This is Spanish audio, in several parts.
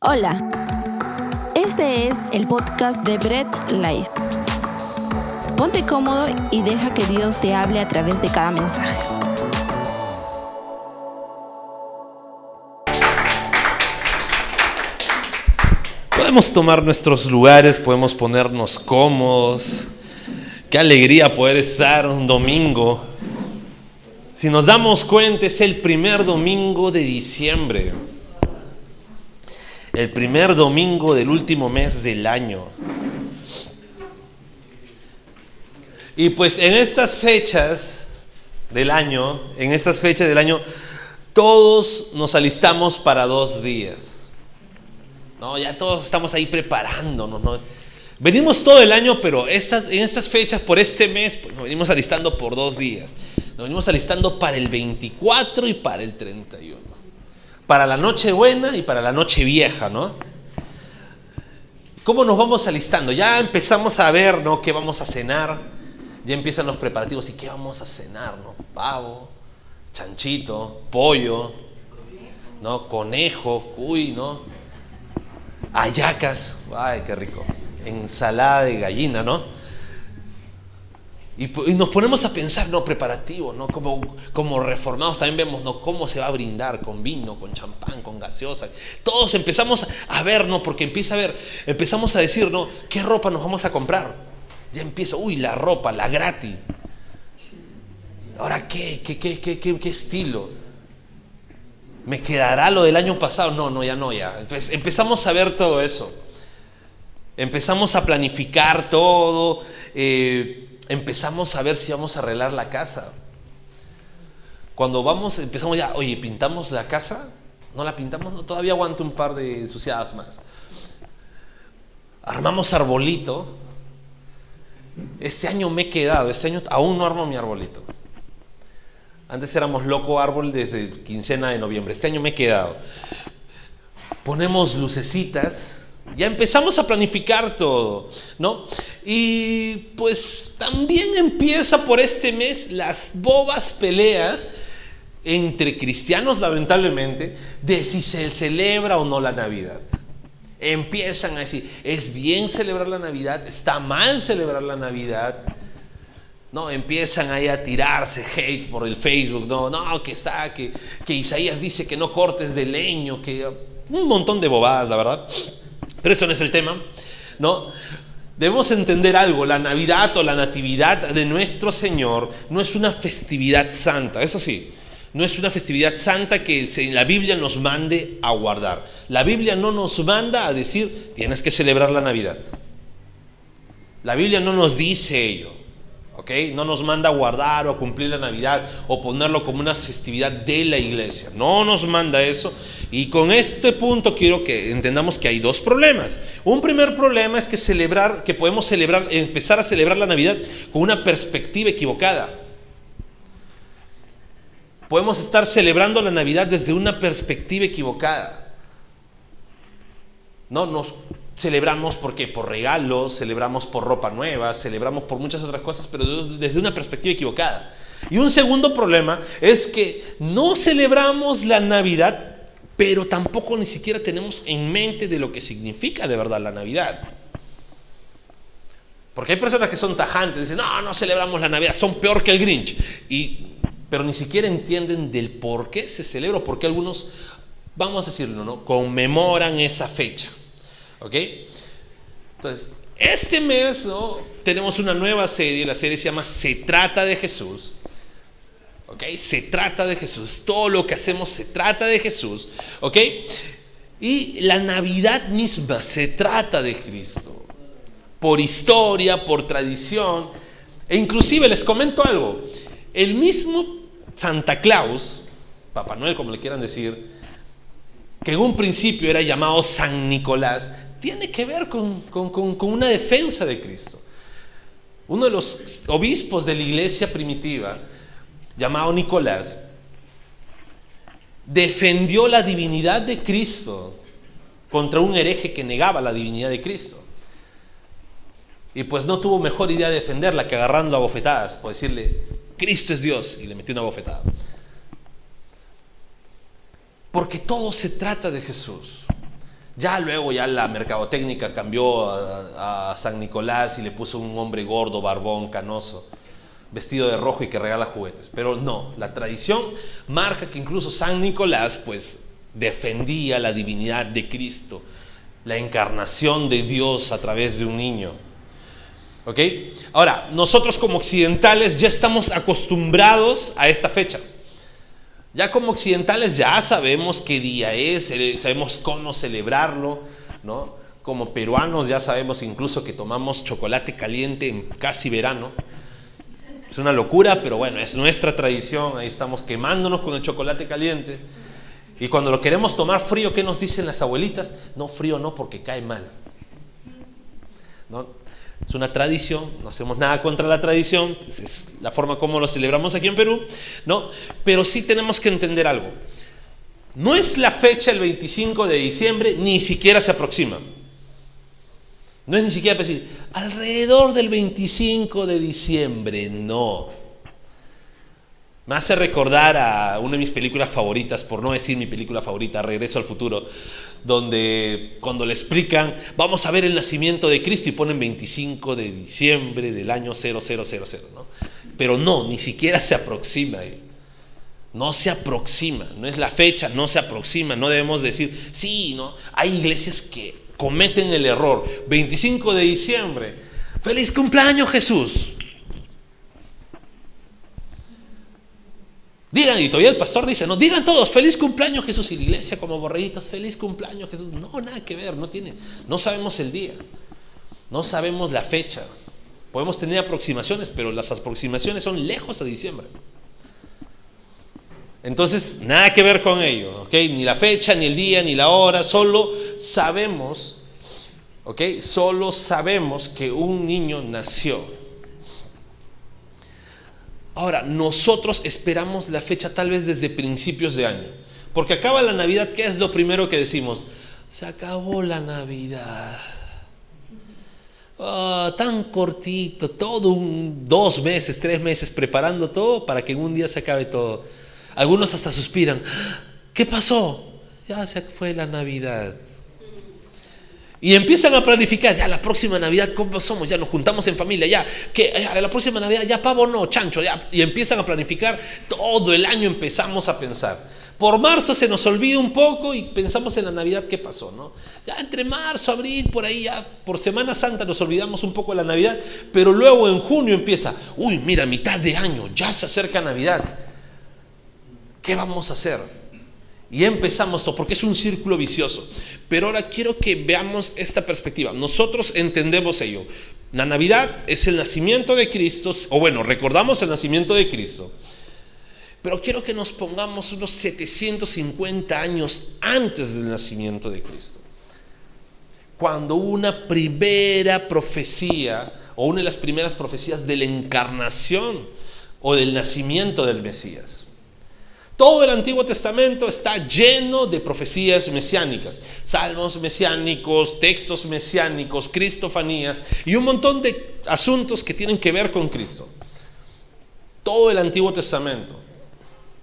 Hola, este es el podcast de Bread Life. Ponte cómodo y deja que Dios te hable a través de cada mensaje. Podemos tomar nuestros lugares, podemos ponernos cómodos. Qué alegría poder estar un domingo. Si nos damos cuenta, es el primer domingo de diciembre. El primer domingo del último mes del año. Y pues en estas fechas del año, en estas fechas del año, todos nos alistamos para dos días. No, ya todos estamos ahí preparándonos. ¿no? Venimos todo el año, pero estas, en estas fechas, por este mes, pues nos venimos alistando por dos días. Nos venimos alistando para el 24 y para el 31. Para la noche buena y para la noche vieja, ¿no? ¿Cómo nos vamos alistando? Ya empezamos a ver, ¿no? ¿Qué vamos a cenar? Ya empiezan los preparativos. ¿Y qué vamos a cenar, no? Pavo, chanchito, pollo, ¿no? Conejo, cuy, ¿no? Ayacas, ay, qué rico. Ensalada de gallina, ¿no? Y, nos ponemos a pensar, no, preparativo, ¿no? Como, como reformados también vemos, ¿no? Cómo se va a brindar con vino, con champán, con gaseosa. Todos empezamos a ver, ¿no? Porque empieza a ver, empezamos a decir, ¿no? ¿Qué ropa nos vamos a comprar? Ya empieza, uy, la ropa, la gratis. Ahora, ¿qué, qué, qué, qué, qué, qué estilo? ¿Me quedará lo del año pasado? No, no, ya no, ya. Entonces empezamos a ver todo eso. Empezamos a planificar todo. Eh, empezamos a ver si vamos a arreglar la casa. Cuando vamos, empezamos ya, oye, ¿pintamos la casa? ¿No la pintamos? No, todavía aguanto un par de ensuciadas más. Armamos arbolito. Este año me he quedado, este año aún no armo mi arbolito. Antes éramos loco árbol desde quincena de noviembre. Este año me he quedado. Ponemos lucecitas. Ya empezamos a planificar todo, ¿no? Y pues también empieza por este mes las bobas peleas entre cristianos, lamentablemente, de si se celebra o no la Navidad. Empiezan a decir, ¿es bien celebrar la Navidad? ¿Está mal celebrar la Navidad? No, empiezan ahí a tirarse hate por el Facebook, no, no, que está, que, que Isaías dice que no cortes de leño, que un montón de bobadas, la verdad. Pero eso no es el tema, ¿no? Debemos entender algo, la Navidad o la Natividad de nuestro Señor no es una festividad santa, eso sí, no es una festividad santa que la Biblia nos mande a guardar. La Biblia no nos manda a decir, tienes que celebrar la Navidad. La Biblia no nos dice ello. No nos manda a guardar o a cumplir la Navidad o ponerlo como una festividad de la iglesia. No nos manda eso. Y con este punto quiero que entendamos que hay dos problemas. Un primer problema es que celebrar, que podemos celebrar, empezar a celebrar la Navidad con una perspectiva equivocada. Podemos estar celebrando la Navidad desde una perspectiva equivocada. No nos celebramos porque por regalos, celebramos por ropa nueva, celebramos por muchas otras cosas, pero desde una perspectiva equivocada. Y un segundo problema es que no celebramos la Navidad, pero tampoco ni siquiera tenemos en mente de lo que significa de verdad la Navidad. Porque hay personas que son tajantes, dicen, no, no celebramos la Navidad, son peor que el Grinch. Y, pero ni siquiera entienden del por qué se celebra, porque algunos, vamos a decirlo, ¿no? conmemoran esa fecha. ¿Ok? Entonces, este mes tenemos una nueva serie, la serie se llama Se trata de Jesús. ¿Ok? Se trata de Jesús. Todo lo que hacemos se trata de Jesús. ¿Ok? Y la Navidad misma se trata de Cristo. Por historia, por tradición. E inclusive les comento algo. El mismo Santa Claus, Papá Noel como le quieran decir, que en un principio era llamado San Nicolás, tiene que ver con, con, con, una defensa de Cristo. Uno de los obispos de la iglesia primitiva, llamado Nicolás, defendió la divinidad de Cristo contra un hereje que negaba la divinidad de Cristo. Y pues no tuvo mejor idea de defenderla que agarrando a bofetadas, por decirle, Cristo es Dios, y le metió una bofetada. Porque todo se trata de Jesús. Ya luego ya la mercadotecnia cambió a, a, San Nicolás y le puso un hombre gordo, barbón, canoso, vestido de rojo y que regala juguetes. Pero no, la tradición marca que incluso San Nicolás pues defendía la divinidad de Cristo, la encarnación de Dios a través de un niño. ¿Ok? Ahora, nosotros como occidentales ya estamos acostumbrados a esta fecha. Ya como occidentales ya sabemos qué día es, sabemos cómo celebrarlo, ¿no? Como peruanos ya sabemos incluso que tomamos chocolate caliente en casi verano. Es una locura, pero bueno, es nuestra tradición, ahí estamos quemándonos con el chocolate caliente. Y cuando lo queremos tomar frío, ¿qué nos dicen las abuelitas? No, frío no, porque cae mal. ¿No? Es una tradición, no hacemos nada contra la tradición, pues es la forma como lo celebramos aquí en Perú, ¿no? Pero sí tenemos que entender algo. No es la fecha el 25 de diciembre, ni siquiera se aproxima. No es ni siquiera decir, alrededor del 25 de diciembre, no. Me hace recordar a una de mis películas favoritas, por no decir mi película favorita, Regreso al Futuro, donde cuando le explican, vamos a ver el nacimiento de Cristo y ponen 25 de diciembre del año 0000, ¿no? Pero no, ni siquiera se aproxima. No se aproxima, no es la fecha, no se aproxima, no debemos decir, sí, ¿no? Hay iglesias que cometen el error. 25 de diciembre, feliz cumpleaños Jesús. Digan, y todavía el pastor dice, no, digan todos, feliz cumpleaños Jesús y la iglesia como borreguitos, feliz cumpleaños Jesús. No, nada que ver, no tiene, no sabemos el día, no sabemos la fecha. Podemos tener aproximaciones, pero las aproximaciones son lejos a diciembre. Entonces, nada que ver con ello, ¿ok? Ni la fecha, ni el día, ni la hora, solo sabemos, ¿ok? Solo sabemos que un niño nació. Ahora, nosotros esperamos la fecha tal vez desde principios de año. Porque acaba la Navidad, ¿qué es lo primero que decimos? Se acabó la Navidad. Ah, tan cortito, todo un dos meses, tres meses preparando todo para que en un día se acabe todo. Algunos hasta suspiran. ¿Qué pasó? Ya se fue la Navidad. Y empiezan a planificar, ya la próxima Navidad, ¿cómo somos? Ya nos juntamos en familia, ya, que la próxima Navidad, ya pavo no, chancho, ya. Y empiezan a planificar, todo el año empezamos a pensar. Por marzo se nos olvida un poco y pensamos en la Navidad, ¿qué pasó? No? Ya entre marzo, abril, por ahí, ya por Semana Santa nos olvidamos un poco de la Navidad, pero luego en junio empieza, uy, mira, mitad de año, ya se acerca Navidad. ¿Qué vamos a hacer? Y empezamos todo, porque es un círculo vicioso. Pero ahora quiero que veamos esta perspectiva. Nosotros entendemos ello. La Navidad es el nacimiento de Cristo, o bueno, recordamos el nacimiento de Cristo. Pero quiero que nos pongamos unos 750 años antes del nacimiento de Cristo. Cuando una primera profecía, o una de las primeras profecías de la encarnación o del nacimiento del Mesías. Todo el Antiguo Testamento está lleno de profecías mesiánicas, salmos mesiánicos, textos mesiánicos, cristofanías y un montón de asuntos que tienen que ver con Cristo. Todo el Antiguo Testamento.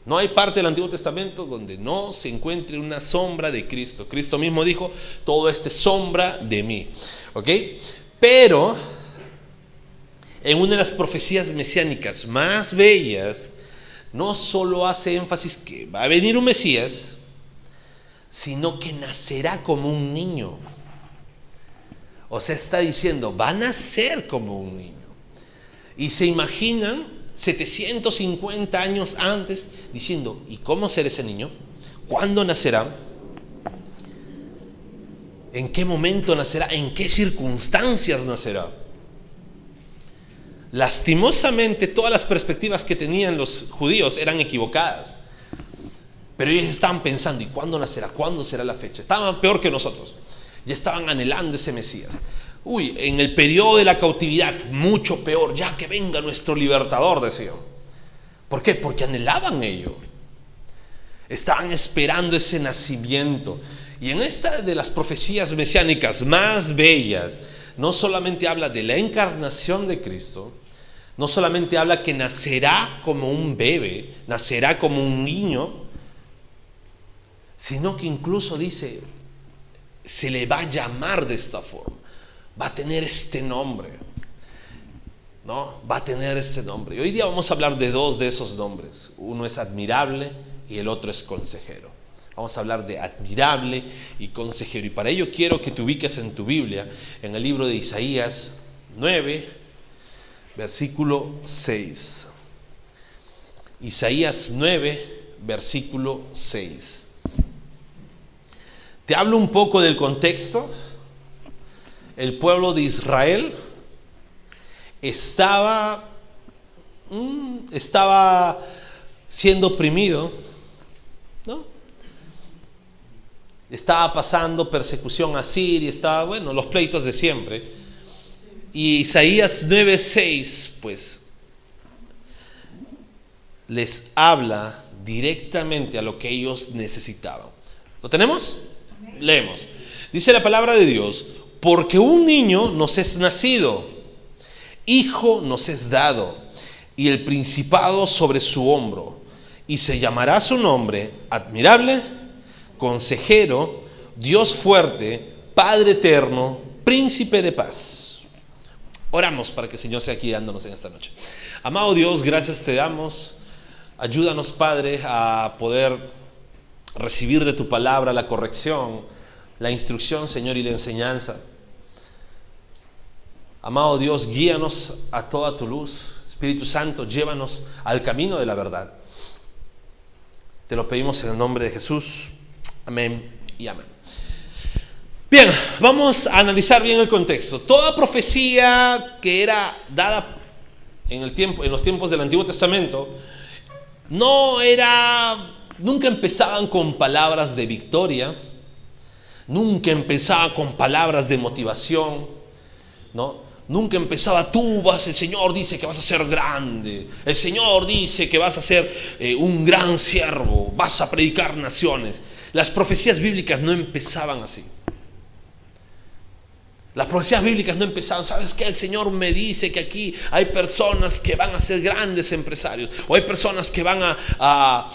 No hay parte del Antiguo Testamento donde no se encuentre una sombra de Cristo. Cristo mismo dijo, todo este sombra de mí. ¿Ok? Pero en una de las profecías mesiánicas más bellas, no solo hace énfasis que va a venir un Mesías, sino que nacerá como un niño. O sea, está diciendo, va a nacer como un niño. Y se imaginan 750 años antes diciendo, ¿y cómo será ese niño? ¿Cuándo nacerá? ¿En qué momento nacerá? ¿En qué circunstancias nacerá? Lastimosamente todas las perspectivas que tenían los judíos eran equivocadas. Pero ellos estaban pensando, ¿y cuándo nacerá? ¿Cuándo será la fecha? Estaban peor que nosotros. Ya estaban anhelando ese Mesías. Uy, en el periodo de la cautividad, mucho peor, ya que venga nuestro libertador, decían. ¿Por qué? Porque anhelaban ello. Estaban esperando ese nacimiento. Y en esta de las profecías mesiánicas más bellas, no solamente habla de la encarnación de Cristo, no solamente habla que nacerá como un bebé, nacerá como un niño, sino que incluso dice, se le va a llamar de esta forma, va a tener este nombre. ¿No? Va a tener este nombre. Y hoy día vamos a hablar de dos de esos nombres. Uno es admirable y el otro es consejero. Vamos a hablar de admirable y consejero. Y para ello quiero que te ubiques en tu Biblia, en el libro de Isaías 9, versículo 6. Isaías 9, versículo 6. Te hablo un poco del contexto. El pueblo de Israel estaba, mm, estaba siendo oprimido, ¿no? Estaba pasando persecución a Siria, estaba, bueno, los pleitos de siempre. Y Isaías 9:6, pues, les habla directamente a lo que ellos necesitaban. ¿Lo tenemos? Leemos. Dice la palabra de Dios, porque un niño nos es nacido, hijo nos es dado, y el principado sobre su hombro, y se llamará su nombre admirable, consejero, Dios fuerte, Padre eterno, príncipe de paz. Oramos para que el Señor sea aquí dándonos en esta noche. Amado Dios, gracias te damos. Ayúdanos, Padre, a poder recibir de tu palabra la corrección, la instrucción, Señor, y la enseñanza. Amado Dios, guíanos a toda tu luz. Espíritu Santo, llévanos al camino de la verdad. Te lo pedimos en el nombre de Jesús. Amén y amén. Bien, vamos a analizar bien el contexto. Toda profecía que era dada en, el tiempo, en los tiempos del Antiguo Testamento no era, nunca empezaban con palabras de victoria, nunca empezaba con palabras de motivación, ¿no? Nunca empezaba, tú vas, el Señor dice que vas a ser grande, el Señor dice que vas a ser eh, un gran siervo, vas a predicar naciones. Las profecías bíblicas no empezaban así. Las profecías bíblicas no empezaban, ¿sabes qué? El Señor me dice que aquí hay personas que van a ser grandes empresarios, o hay personas que van a,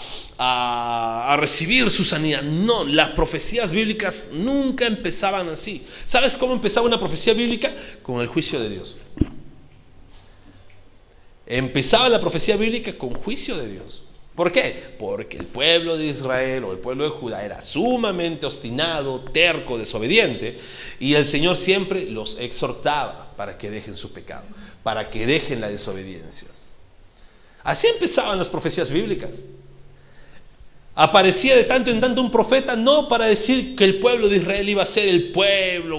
recibir su sanidad. No, las profecías bíblicas nunca empezaban así. ¿Sabes cómo empezaba una profecía bíblica? Con el juicio de Dios. Empezaba la profecía bíblica con juicio de Dios. ¿Por qué? Porque el pueblo de Israel o el pueblo de Judá era sumamente obstinado, terco, desobediente, y el Señor siempre los exhortaba para que dejen su pecado, para que dejen la desobediencia. Así empezaban las profecías bíblicas. Aparecía de tanto en tanto un profeta, no para decir que el pueblo de Israel iba a ser el pueblo,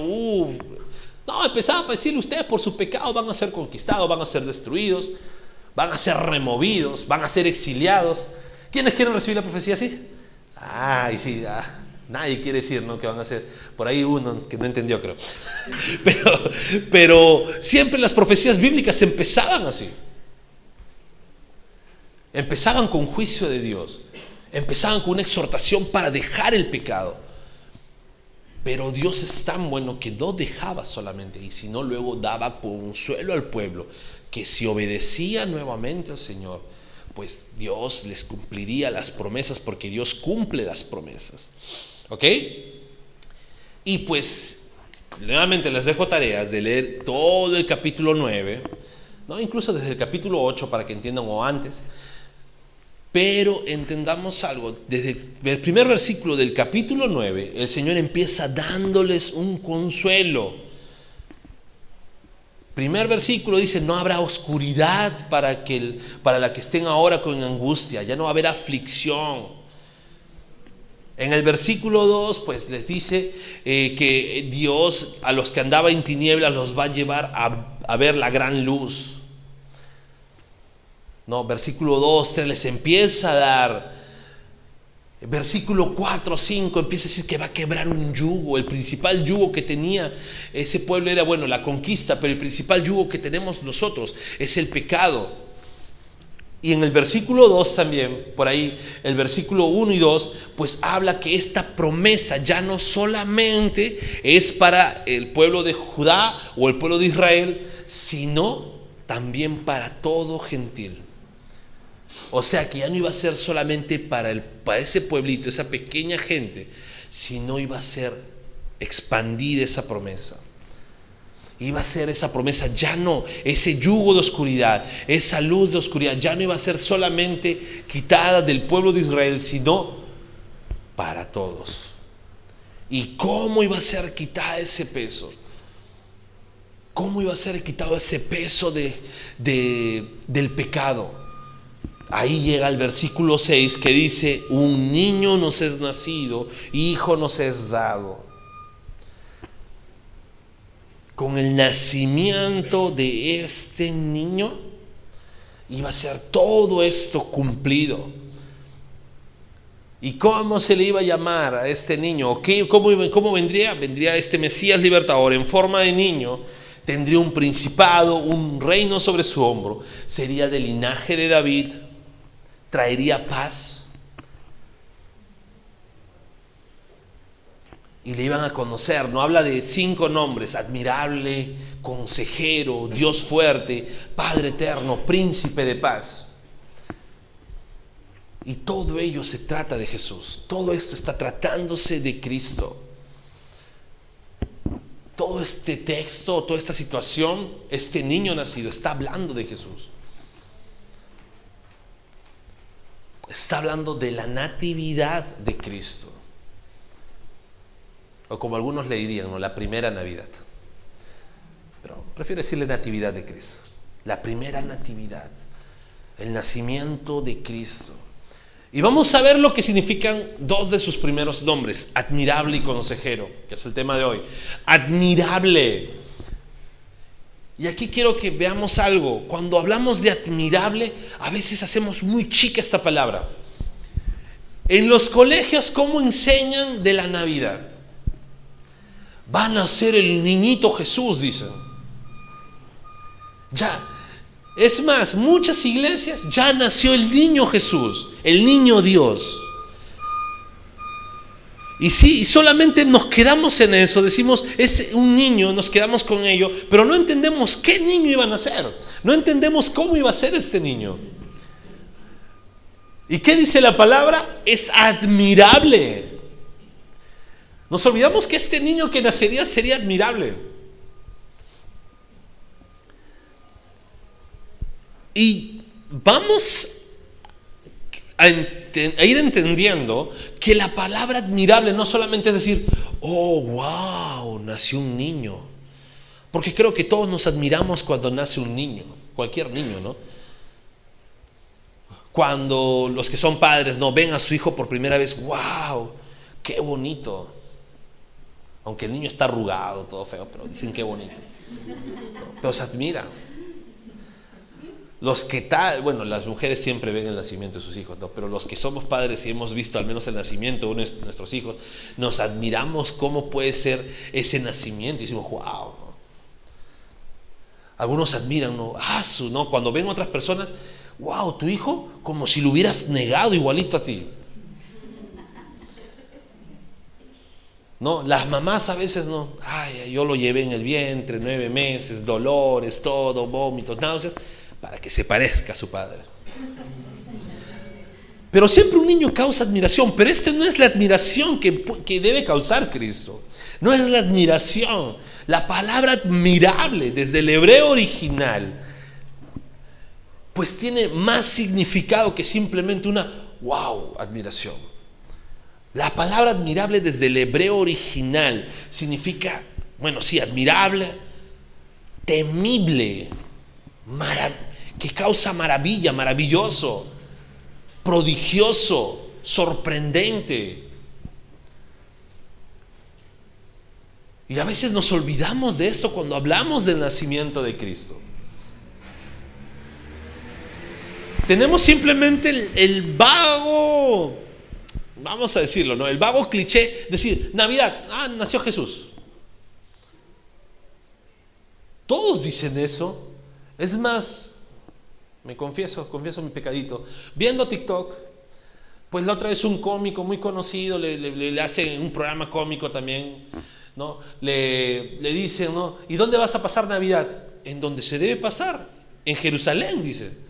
no, empezaba a decir ustedes por su pecado van a ser conquistados, van a ser destruidos, van a ser removidos, van a ser exiliados. ¿Quiénes quieren recibir la profecía así? Ay, sí, ah, nadie quiere decir ¿no? que van a ser, por ahí uno que no entendió creo. Pero, pero siempre las profecías bíblicas empezaban así. Empezaban con juicio de Dios empezaban con una exhortación para dejar el pecado. Pero Dios es tan bueno que no dejaba solamente y sino luego daba consuelo al pueblo, que si obedecía nuevamente al Señor, pues Dios les cumpliría las promesas, porque Dios cumple las promesas. ¿Ok? Y pues, nuevamente les dejo tareas de leer todo el capítulo 9, ¿no? incluso desde el capítulo 8 para que entiendan o antes pero entendamos algo, desde el primer versículo del capítulo 9, el Señor empieza dándoles un consuelo. Primer versículo dice, no habrá oscuridad para, que, para la que estén ahora con angustia, ya no va a haber aflicción. En el versículo 2, pues les dice eh, que Dios a los que andaban en tinieblas los va a llevar a ver la gran luz. No, versículo 2, 3 les empieza a dar. Versículo 4, 5 empieza a decir que va a quebrar un yugo. El principal yugo que tenía ese pueblo era, bueno, la conquista, pero el principal yugo que tenemos nosotros es el pecado. Y en el versículo 2 también, por ahí, el versículo 1 y 2, pues habla que esta promesa ya no solamente es para el pueblo de Judá o el pueblo de Israel, sino también para todo gentil. O sea que ya no iba a ser solamente para, el, ese pueblito, esa pequeña gente, sino iba a ser expandir esa promesa. Iba a ser esa promesa, ya no, ese yugo de oscuridad, esa luz de oscuridad, ya no iba a ser solamente quitada del pueblo de Israel, sino para todos. ¿Y cómo iba a ser quitada ese peso? ¿Cómo iba a ser quitado ese peso de, del pecado? Ahí llega el versículo 6 que dice, un niño nos es nacido, hijo nos es dado. Con el nacimiento de este niño iba a ser todo esto cumplido. ¿Y cómo se le iba a llamar a este niño? ¿Cómo, ¿Cómo vendría? Vendría este Mesías libertador en forma de niño tendría un principado, un reino sobre su hombro, sería del linaje de David, traería paz. Y le iban a conocer, no habla de cinco nombres, admirable, consejero, Dios fuerte, Padre eterno, príncipe de paz. Y todo ello se trata de Jesús, todo esto está tratándose de Cristo todo este texto, toda esta situación, este niño nacido está hablando de Jesús. Está hablando de la natividad de Cristo. O como algunos le dirían, la primera Navidad. Pero prefiero decirle natividad de Cristo. La primera natividad. El nacimiento de Cristo. Y vamos a ver lo que significan dos de sus primeros nombres, admirable y consejero, que es el tema de hoy. Admirable. Y aquí quiero que veamos algo. Cuando hablamos de admirable, a veces hacemos muy chica esta palabra. En los colegios, ¿cómo enseñan de la Navidad? Van a ser el niñito Jesús, dicen. Ya, es más, muchas iglesias ya nació el niño Jesús, el niño Dios. Y sí, solamente nos quedamos en eso, decimos, es un niño, nos quedamos con ello, pero no entendemos qué niño iban a ser, no entendemos cómo iba a ser este niño. ¿Y qué dice la palabra? Es admirable. Nos olvidamos que este niño que nacería sería admirable. Y vamos a, ir entendiendo que la palabra admirable no solamente es decir, oh, wow, nació un niño. Porque creo que todos nos admiramos cuando nace un niño, cualquier niño, ¿no? Cuando los que son padres no ven a su hijo por primera vez, wow, qué bonito. Aunque el niño está arrugado, todo feo, pero dicen qué bonito. Pero se admira. Los que tal, bueno, las mujeres siempre ven el nacimiento de sus hijos, ¿no? pero los que somos padres y hemos visto al menos el nacimiento de nuestros hijos, nos admiramos cómo puede ser ese nacimiento y decimos, wow. Algunos admiran, ¿no? Ah, su, ¿no? Cuando ven otras personas, wow, tu hijo como si lo hubieras negado igualito a ti. ¿No? Las mamás a veces no, ay, yo lo llevé en el vientre, nueve meses, dolores, todo, vómitos, náuseas para que se parezca a su padre. Pero siempre un niño causa admiración, pero esta no es la admiración que, que debe causar Cristo. No es la admiración. La palabra admirable desde el hebreo original, pues tiene más significado que simplemente una wow admiración. La palabra admirable desde el hebreo original significa, bueno, sí, admirable, temible, maravilloso que causa maravilla, maravilloso, prodigioso, sorprendente. Y a veces nos olvidamos de esto cuando hablamos del nacimiento de Cristo. Tenemos simplemente el, vago, vamos a decirlo, ¿no? El vago cliché, decir, Navidad, ah, nació Jesús. Todos dicen eso. Es más, me confieso, confieso mi pecadito. Viendo TikTok, pues la otra vez un cómico muy conocido le, hace un programa cómico también, ¿no? Le, le dicen, ¿no? ¿Y dónde vas a pasar Navidad? En donde se debe pasar, en Jerusalén, dice.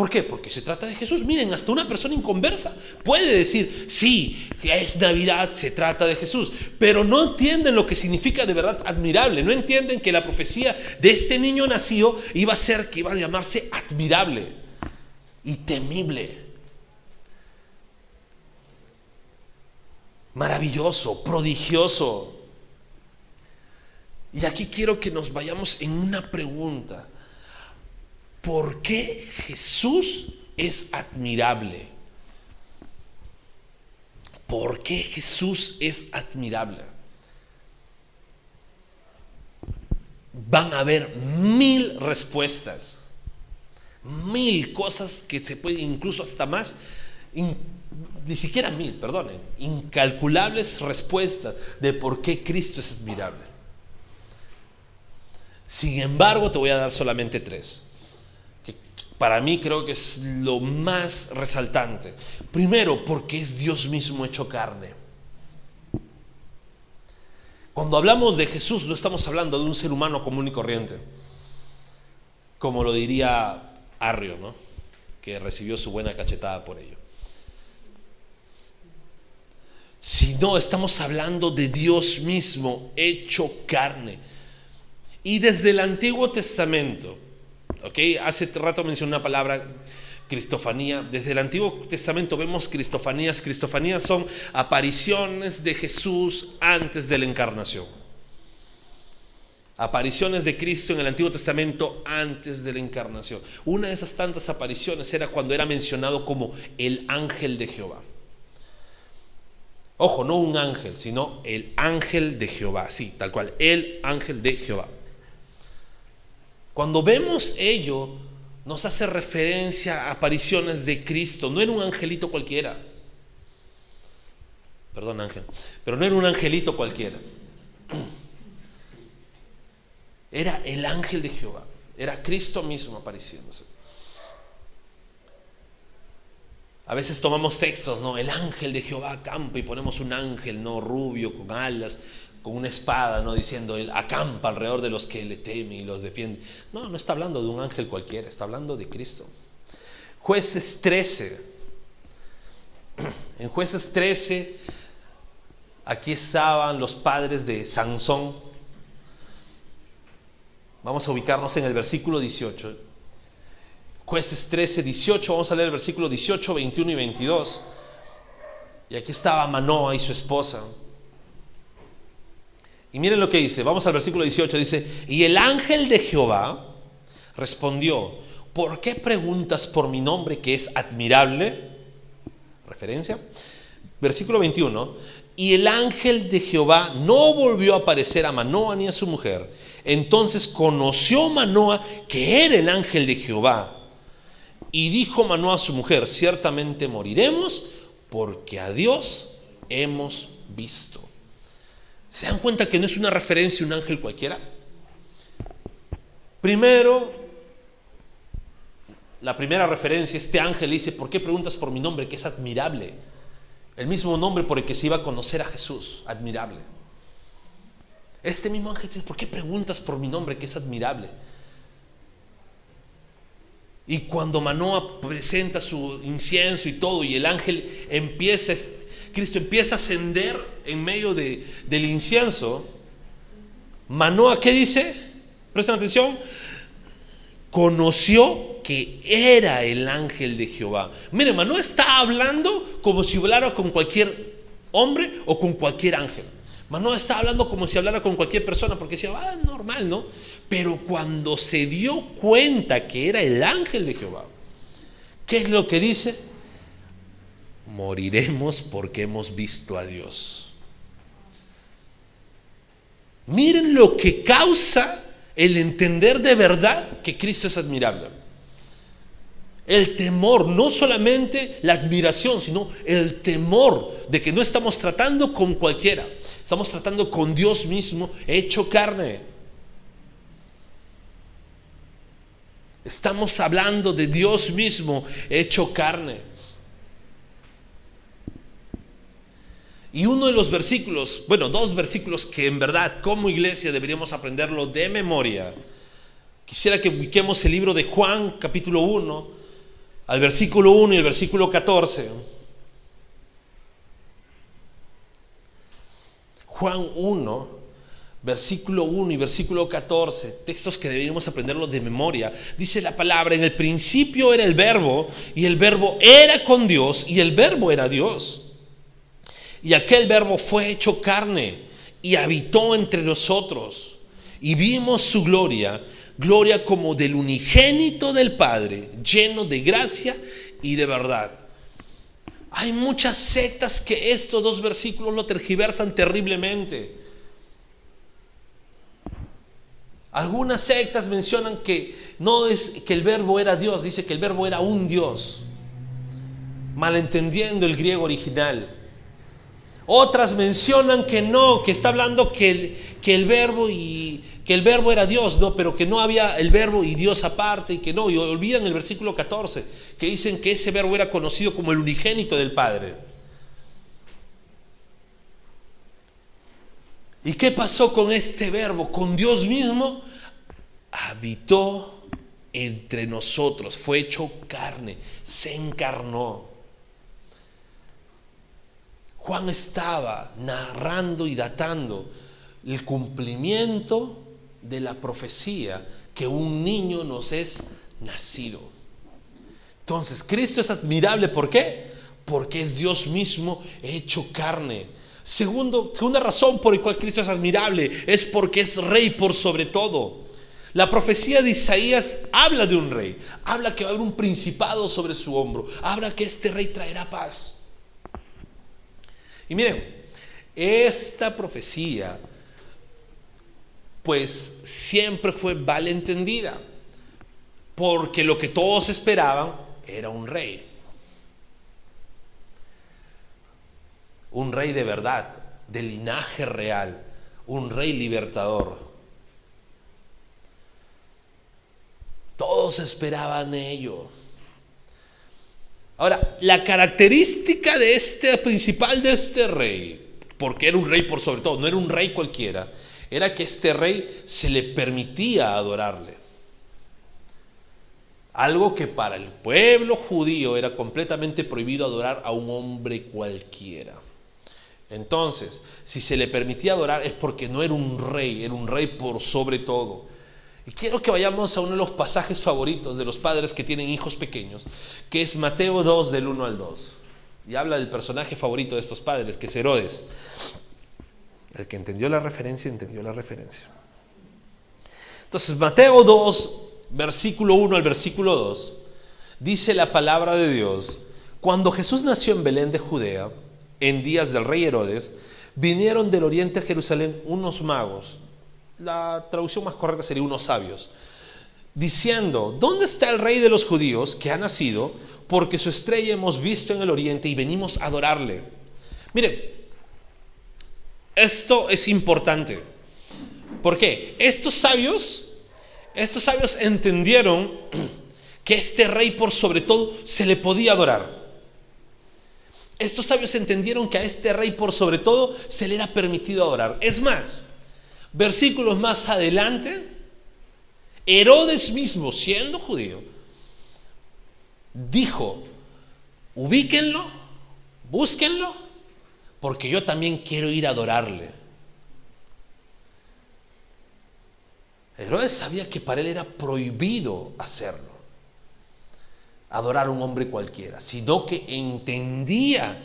¿Por qué? Porque se trata de Jesús. Miren, hasta una persona inconversa puede decir, sí, es Navidad, se trata de Jesús, pero no entienden lo que significa de verdad admirable, no entienden que la profecía de este niño nacido iba a ser que iba a llamarse admirable y temible. Maravilloso, prodigioso. Y aquí quiero que nos vayamos en una pregunta. ¿Por qué Jesús es admirable? ¿Por qué Jesús es admirable? Van a haber mil respuestas, mil cosas que se pueden, incluso hasta más, ni siquiera mil, perdonen, incalculables respuestas de por qué Cristo es admirable. Sin embargo, te voy a dar solamente tres para mí creo que es lo más resaltante. Primero, porque es Dios mismo hecho carne. Cuando hablamos de Jesús no estamos hablando de un ser humano común y corriente, como lo diría Arrio, ¿no? que recibió su buena cachetada por ello. Sino estamos hablando de Dios mismo hecho carne. Y desde el Antiguo Testamento, Hace rato mencioné una palabra, cristofanía. Desde el Antiguo Testamento vemos cristofanías. Cristofanías son apariciones de Jesús antes de la encarnación. Apariciones de Cristo en el Antiguo Testamento antes de la encarnación. Una de esas tantas apariciones era cuando era mencionado como el ángel de Jehová. Ojo, no un ángel, sino el ángel de Jehová. Sí, tal cual, el ángel de Jehová. Cuando vemos ello, nos hace referencia a apariciones de Cristo. No era un angelito cualquiera. Perdón, ángel. Pero no era un angelito cualquiera. Era el ángel de Jehová. Era Cristo mismo apareciéndose. A veces tomamos textos, ¿no? El ángel de Jehová campa y ponemos un ángel, ¿no? Rubio, con alas, con una espada, no diciendo, él acampa alrededor de los que le temen y los defiende. No, no está hablando de un ángel cualquiera, está hablando de Cristo. Jueces 13. En jueces 13, aquí estaban los padres de Sansón. Vamos a ubicarnos en el versículo 18. Jueces 13, 18, vamos a leer el versículo 18, 21 y 22. Y aquí estaba Manoa y su esposa. Y miren lo que dice, vamos al versículo 18, dice, y el ángel de Jehová respondió, ¿por qué preguntas por mi nombre que es admirable? Referencia. Versículo 21, y el ángel de Jehová no volvió a aparecer a Manoa ni a su mujer. Entonces conoció Manoa que era el ángel de Jehová. Y dijo Manoa a su mujer, ciertamente moriremos porque a Dios hemos visto. ¿Se dan cuenta que no es una referencia un ángel cualquiera? Primero, la primera referencia, este ángel dice, ¿por qué preguntas por mi nombre? Que es admirable. El mismo nombre por el que se iba a conocer a Jesús, admirable. Este mismo ángel dice, ¿por qué preguntas por mi nombre? Que es admirable. Y cuando Manoa presenta su incienso y todo, y el ángel empieza Cristo empieza a ascender en medio de, del incienso, Manoa, ¿qué dice? Presten atención. Conoció que era el ángel de Jehová. Mire, Manoa está hablando como si hablara con cualquier hombre o con cualquier ángel. Manoa está hablando como si hablara con cualquier persona porque decía, ah, normal, ¿no? Pero cuando se dio cuenta que era el ángel de Jehová, ¿qué es lo que dice? Moriremos porque hemos visto a Dios. Miren lo que causa el entender de verdad que Cristo es admirable. El temor, no solamente la admiración, sino el temor de que no estamos tratando con cualquiera, estamos tratando con Dios mismo hecho carne. Estamos hablando de Dios mismo hecho carne. Y uno de los versículos, bueno, dos versículos que en verdad como iglesia deberíamos aprenderlo de memoria. Quisiera que ubiquemos el libro de Juan, capítulo 1, al versículo 1 y el versículo 14. Juan 1, versículo 1 y versículo 14, textos que deberíamos aprenderlos de memoria, dice la palabra, en el principio era el verbo y el verbo era con Dios y el verbo era Dios. Y aquel verbo fue hecho carne y habitó entre nosotros y vimos su gloria, gloria como del unigénito del Padre, lleno de gracia y de verdad. Hay muchas sectas que estos dos versículos lo tergiversan terriblemente. Algunas sectas mencionan que no es que el verbo era Dios, dice que el verbo era un Dios, malentendiendo el griego original. Otras mencionan que no, que está hablando que el, que el verbo y que el verbo era Dios, no, pero que no había el verbo y Dios aparte y que no, y olvidan el versículo 14, que dicen que ese verbo era conocido como el unigénito del Padre. ¿Y qué pasó con este verbo? Con Dios mismo habitó entre nosotros, fue hecho carne, se encarnó. Juan estaba narrando y datando el cumplimiento de la profecía que un niño nos es nacido. Entonces, Cristo es admirable, ¿por qué? Porque es Dios mismo hecho carne. Segundo, segunda razón por la cual Cristo es admirable es porque es rey por sobre todo. La profecía de Isaías habla de un rey, habla que va a haber un principado sobre su hombro, habla que este rey traerá paz. Y miren, esta profecía pues siempre fue mal entendida, porque lo que todos esperaban era un rey. Un rey de verdad, de linaje real, un rey libertador. Todos esperaban ello. Ahora, la característica de este principal de este rey, porque era un rey por sobre todo, no era un rey cualquiera, era que este rey se le permitía adorarle. Algo que para el pueblo judío era completamente prohibido adorar a un hombre cualquiera. Entonces, si se le permitía adorar es porque no era un rey, era un rey por sobre todo. Y quiero que vayamos a uno de los pasajes favoritos de los padres que tienen hijos pequeños, que es Mateo 2 del 1 al 2. Y habla del personaje favorito de estos padres, que es Herodes. El que entendió la referencia, entendió la referencia. Entonces, Mateo 2, versículo 1 al versículo 2, dice la palabra de Dios, cuando Jesús nació en Belén de Judea, en días del rey Herodes, vinieron del oriente a Jerusalén unos magos, la traducción más correcta sería unos sabios, diciendo, ¿dónde está el rey de los judíos que ha nacido? Porque su estrella hemos visto en el oriente y venimos a adorarle. Mire, esto es importante. ¿Por qué? Estos sabios, estos sabios entendieron que este rey por sobre todo se le podía adorar. Estos sabios entendieron que a este rey por sobre todo se le era permitido adorar. Es más, versículos más adelante, Herodes mismo, siendo judío, dijo, ubíquenlo, búsquenlo porque yo también quiero ir a adorarle. Herodes sabía que para él era prohibido hacerlo, adorar a un hombre cualquiera, sino que entendía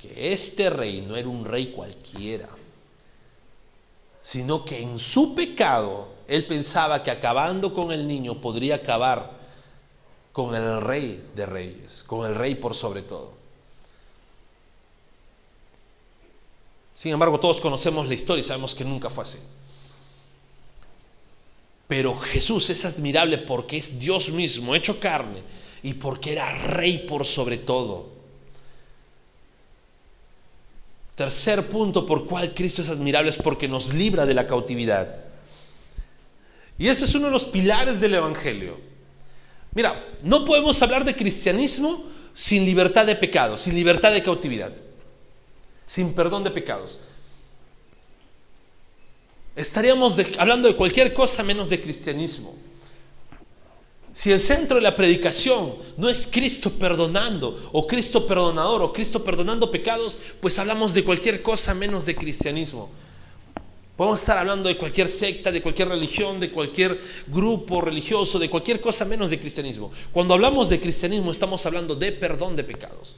que este rey no era un rey cualquiera, sino que en su pecado él pensaba que acabando con el niño podría acabar con el rey de reyes, con el rey por sobre todo. Sin embargo, todos conocemos la historia y sabemos que nunca fue así. Pero Jesús es admirable porque es Dios mismo, hecho carne, y porque era rey por sobre todo. Tercer punto por cual Cristo es admirable es porque nos libra de la cautividad. Y ese es uno de los pilares del Evangelio. Mira, no podemos hablar de cristianismo sin libertad de pecado, sin libertad de cautividad sin perdón de pecados. Estaríamos hablando de cualquier cosa menos de cristianismo. Si el centro de la predicación no es Cristo perdonando, o Cristo perdonador, o Cristo perdonando pecados, pues hablamos de cualquier cosa menos de cristianismo. Podemos estar hablando de cualquier secta, de cualquier religión, de cualquier grupo religioso, de cualquier cosa menos de cristianismo. Cuando hablamos de cristianismo estamos hablando de perdón de pecados.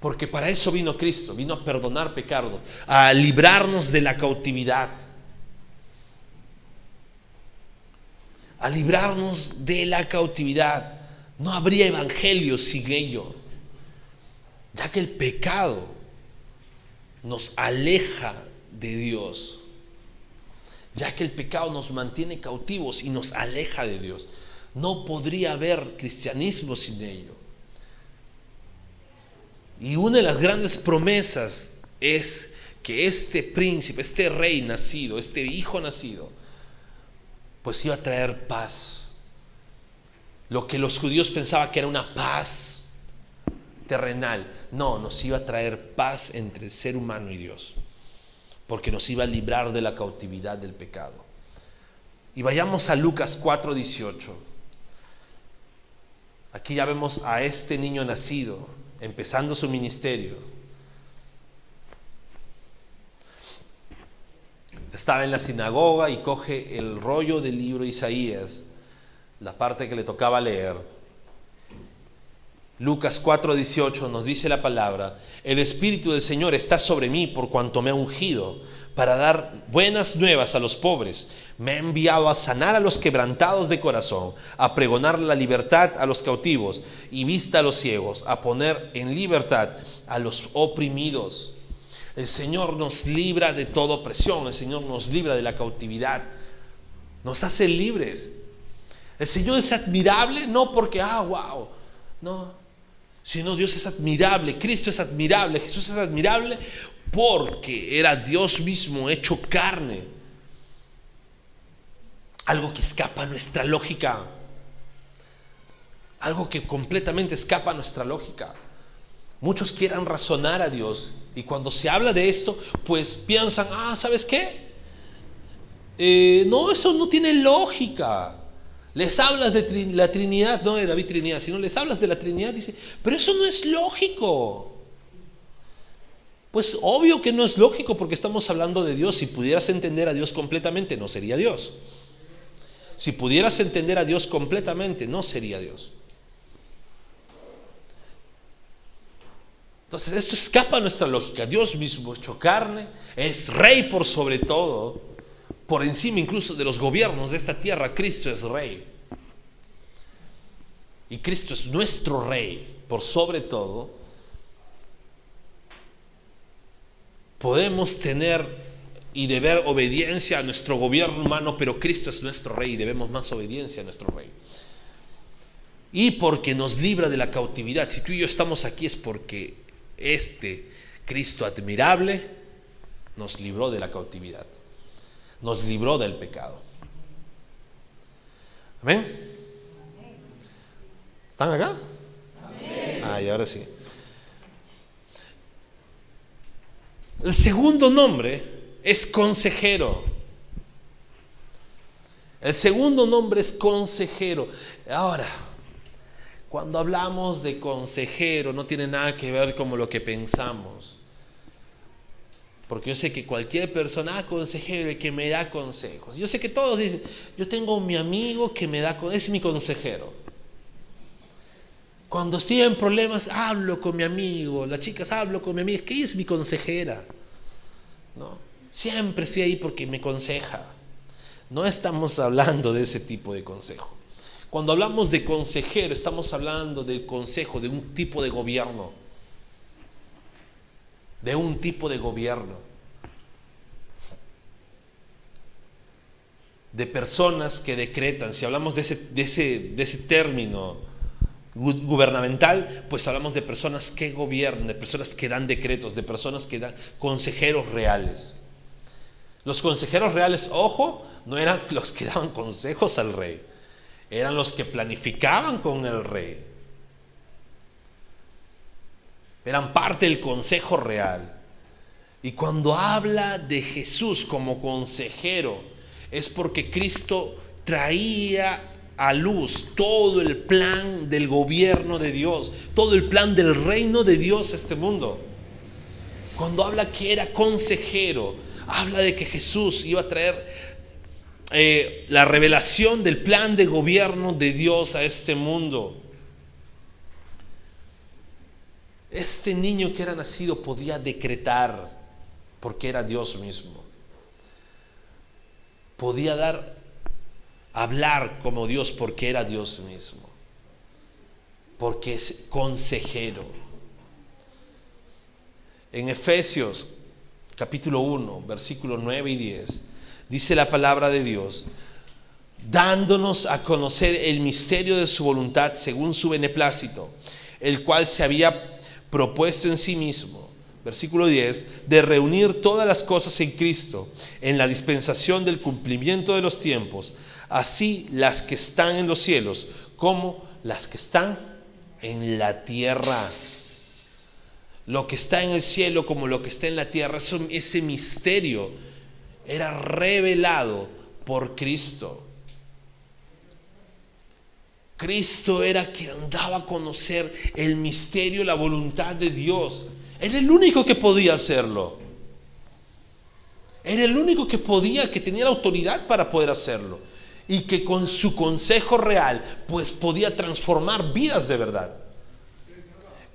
Porque para eso vino Cristo, vino a perdonar pecados, a librarnos de la cautividad. A librarnos de la cautividad. No habría evangelio sin ello, ya que el pecado nos aleja de Dios, ya que el pecado nos mantiene cautivos y nos aleja de Dios. No podría haber cristianismo sin ello. Y una de las grandes promesas es que este príncipe, este rey nacido, este hijo nacido, pues iba a traer paz. Lo que los judíos pensaban que era una paz terrenal, no, nos iba a traer paz entre el ser humano y Dios, porque nos iba a librar de la cautividad del pecado. Y vayamos a Lucas 4:18. Aquí ya vemos a este niño nacido, empezando su ministerio. Estaba en la sinagoga y coge el rollo del libro Isaías, la parte que le tocaba leer. Lucas 4:18 nos dice la palabra, el Espíritu del Señor está sobre mí por cuanto me ha ungido para dar buenas nuevas a los pobres. Me ha enviado a sanar a los quebrantados de corazón, a pregonar la libertad a los cautivos y vista a los ciegos, a poner en libertad a los oprimidos el Señor nos libra de toda opresión, el Señor nos libra de la cautividad, nos hace libres. El Señor es admirable no porque, ah, wow, no, sino Dios es admirable, Cristo es admirable, Jesús es admirable porque era Dios mismo hecho carne. Algo que escapa a nuestra lógica. Algo que completamente escapa a nuestra lógica. Muchos quieran razonar a Dios y cuando se habla de esto, pues piensan, ah, ¿sabes qué? Eh, no, eso no tiene lógica. Les hablas de la Trinidad, no de David Trinidad, sino les hablas de la Trinidad, dice, pero eso no es lógico. Pues obvio que no es lógico porque estamos hablando de Dios. Si pudieras entender a Dios completamente, no sería Dios. Si pudieras entender a Dios completamente, no sería Dios. Entonces esto escapa a nuestra lógica. Dios mismo hecho carne, es rey por sobre todo, por encima incluso de los gobiernos de esta tierra, Cristo es rey. Y Cristo es nuestro rey por sobre todo. Podemos tener y deber obediencia a nuestro gobierno humano, pero Cristo es nuestro rey y debemos más obediencia a nuestro rey. Y porque nos libra de la cautividad. Si tú y yo estamos aquí es porque este Cristo admirable nos libró de la cautividad, nos libró del pecado. Amén. ¿Están acá? Ah, y ahora sí. El segundo nombre es consejero. El segundo nombre es consejero. Ahora, cuando hablamos de consejero no tiene nada que ver con lo que pensamos. Porque yo sé que cualquier persona, ah, consejero, que me da consejos. Yo sé que todos dicen, yo tengo mi amigo que me da, es mi consejero. Cuando estoy en problemas, hablo con mi amigo. Las chicas, hablo con mi amiga, que es mi consejera. ¿No? Siempre estoy ahí porque me aconseja. No estamos hablando de ese tipo de consejo. Cuando hablamos de consejero, estamos hablando del consejo de un tipo de gobierno. De un tipo de gobierno. De personas que decretan. Si hablamos de ese, término gubernamental, pues hablamos de personas que gobiernan, de personas que dan decretos, de personas que dan consejeros reales. Los consejeros reales, ojo, no eran los que daban consejos al rey eran los que planificaban con el rey. Eran parte del consejo real. Y cuando habla de Jesús como consejero, es porque Cristo traía a luz todo el plan del gobierno de Dios, todo el plan del reino de Dios a este mundo. Cuando habla que era consejero, habla de que Jesús iba a traer eh, la revelación del plan de gobierno de Dios a este mundo. Este niño que era nacido podía decretar, porque era Dios mismo. Podía dar, hablar como Dios, porque era Dios mismo. Porque es consejero. En Efesios capítulo 1, versículos 9 y 10, dice la palabra de Dios, dándonos a conocer el misterio de su voluntad según su beneplácito, el cual se había propuesto en sí mismo, versículo 10, de reunir todas las cosas en Cristo, en la dispensación del cumplimiento de los tiempos, así las que están en los cielos como las que están en la tierra. Lo que está en el cielo como lo que está en la tierra, ese misterio era revelado por Cristo. Cristo era quien daba a conocer el misterio, la voluntad de Dios. Era el único que podía hacerlo. Era el único que podía, que tenía la autoridad para poder hacerlo. Y que con su consejo real, pues podía transformar vidas de verdad.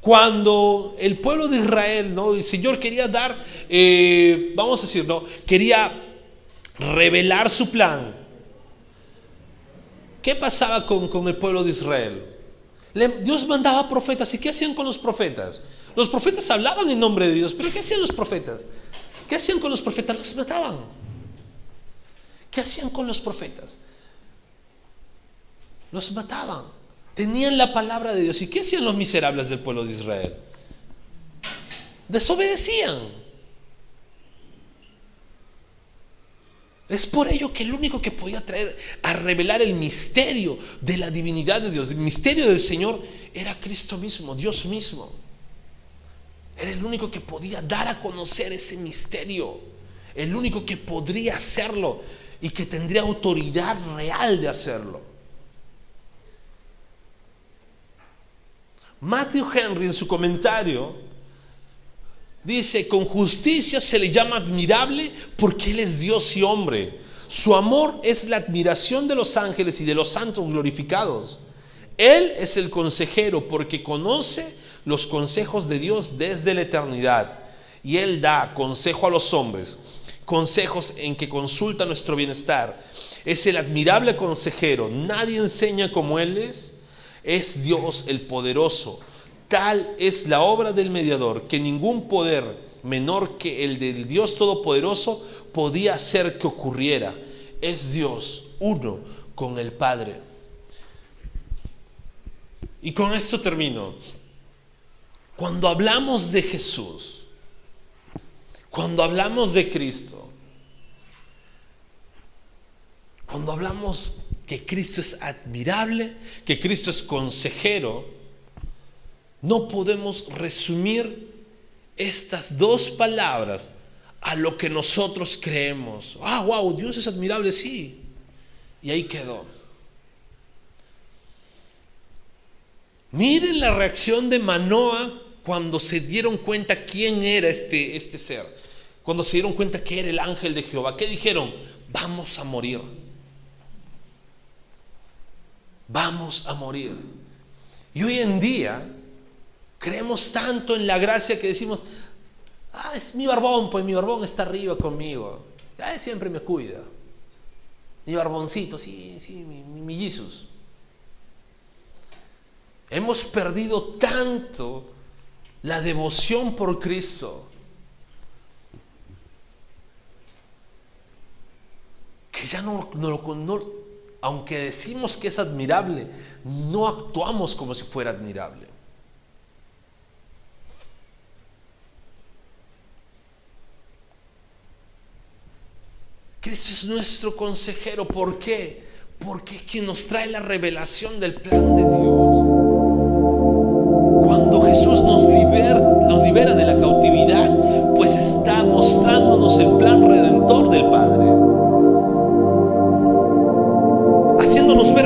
Cuando el pueblo de Israel, ¿no? El Señor quería dar, eh, vamos a decir, ¿no? Quería revelar su plan ¿Qué pasaba con, el pueblo de Israel? Dios mandaba profetas. ¿Y qué hacían con los profetas? Los profetas hablaban en nombre de Dios, pero ¿qué hacían los profetas? ¿Qué hacían con los profetas? Los mataban. ¿Qué hacían con los profetas? Los mataban. Tenían la palabra de Dios. ¿Y qué hacían los miserables del pueblo de Israel? Desobedecían. Es por ello que el único que podía traer a revelar el misterio de la divinidad de Dios, el misterio del Señor, era Cristo mismo, Dios mismo. Era el único que podía dar a conocer ese misterio, el único que podría hacerlo y que tendría autoridad real de hacerlo. Matthew Henry en su comentario Dice, con justicia se le llama admirable porque Él es Dios y hombre. Su amor es la admiración de los ángeles y de los santos glorificados. Él es el consejero porque conoce los consejos de Dios desde la eternidad. Y Él da consejo a los hombres, consejos en que consulta nuestro bienestar. Es el admirable consejero. Nadie enseña como Él es. Es Dios el poderoso Tal es la obra del mediador que ningún poder menor que el del Dios Todopoderoso podía hacer que ocurriera. Es Dios uno con el Padre. Y con esto termino. Cuando hablamos de Jesús, cuando hablamos de Cristo, cuando hablamos que Cristo es admirable, que Cristo es consejero, no podemos resumir estas dos palabras a lo que nosotros creemos. Ah, wow, Dios es admirable, sí. Y ahí quedó. Miren la reacción de Manoa cuando se dieron cuenta quién era este, este ser. Cuando se dieron cuenta que era el ángel de Jehová. ¿Qué dijeron? Vamos a morir. Vamos a morir. Y hoy en día Creemos tanto en la gracia que decimos, ah, es mi barbón, pues mi barbón está arriba conmigo. Ah, siempre me cuida. Mi barboncito, sí, sí, mi, mi, Jesús. Hemos perdido tanto la devoción por Cristo que ya no, no, no, aunque decimos que es admirable, no actuamos como si fuera admirable. Cristo es nuestro consejero. ¿Por qué? Porque es quien nos trae la revelación del plan de Dios. Cuando Jesús nos libera, nos libera de la cautividad, pues está mostrándonos el plan redentor del Padre.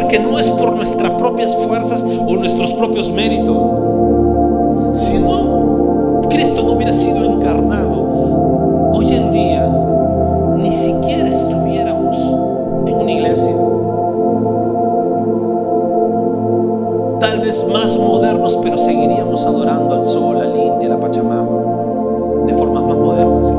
que no es por nuestras propias fuerzas o nuestros propios méritos. Si no, Cristo no hubiera sido encarnado, hoy en día ni siquiera estuviéramos en una iglesia. Tal vez más modernos, pero seguiríamos adorando al sol, al indio, a la Pachamama, de formas más modernas.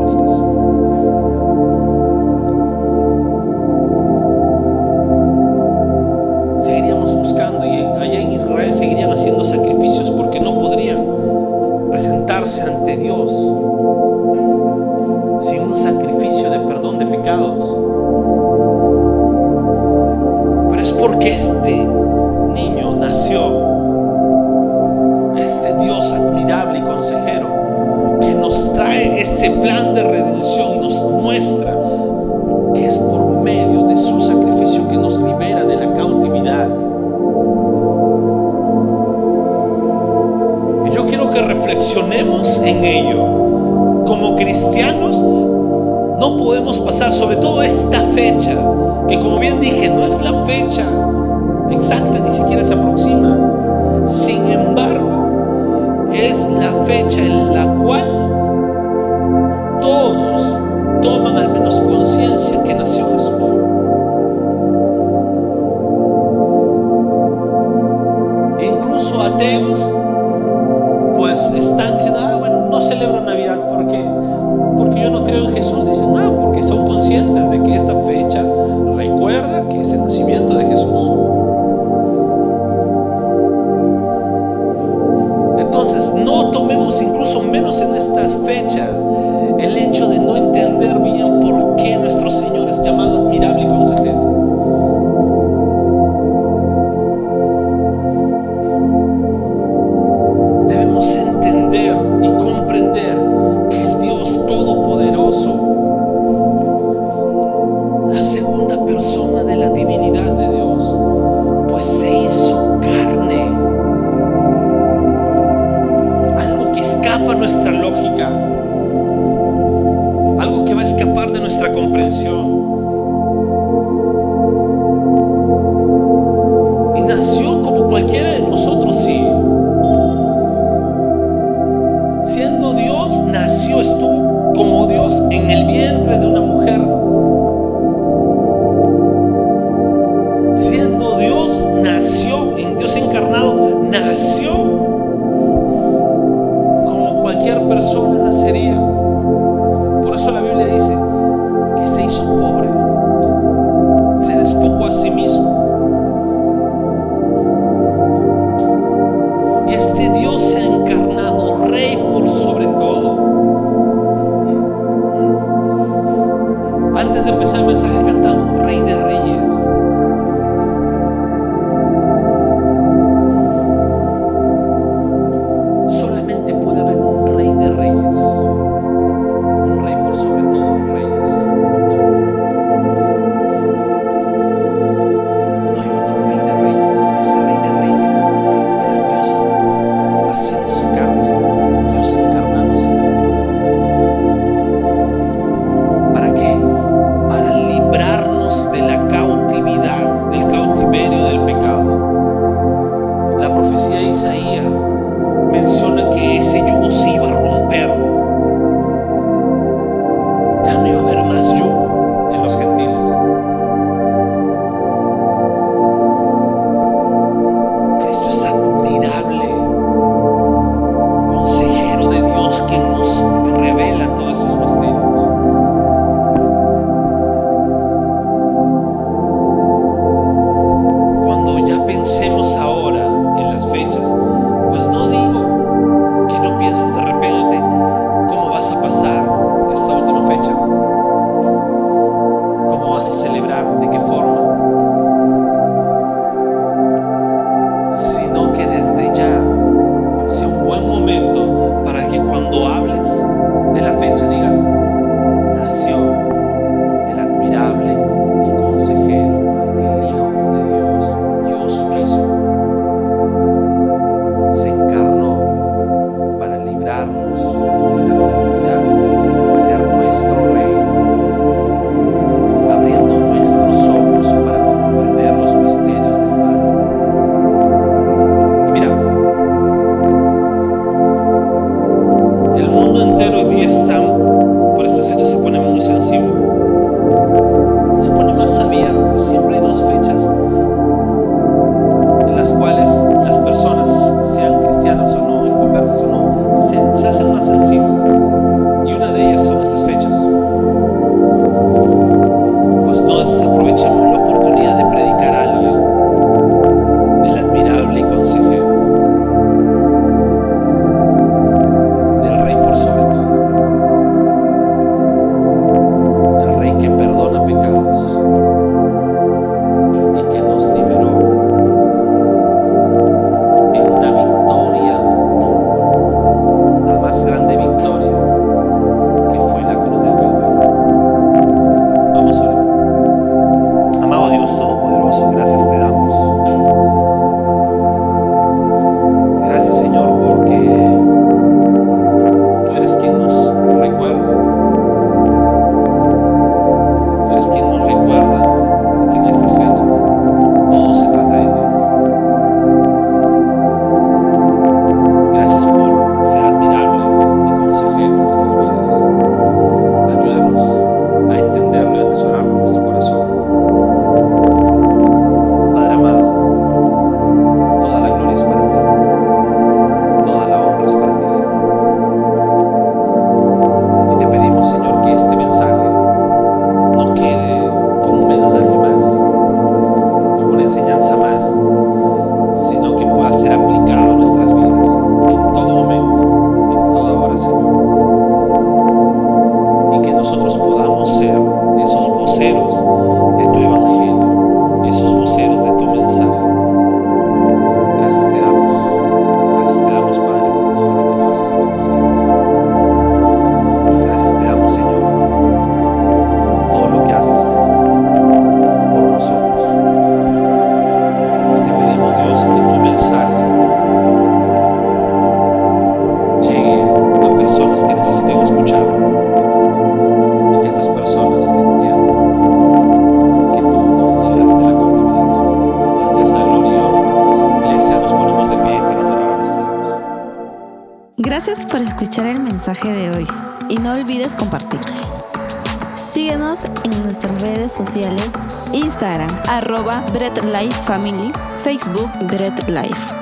Bread Life Family, Facebook Bread Life.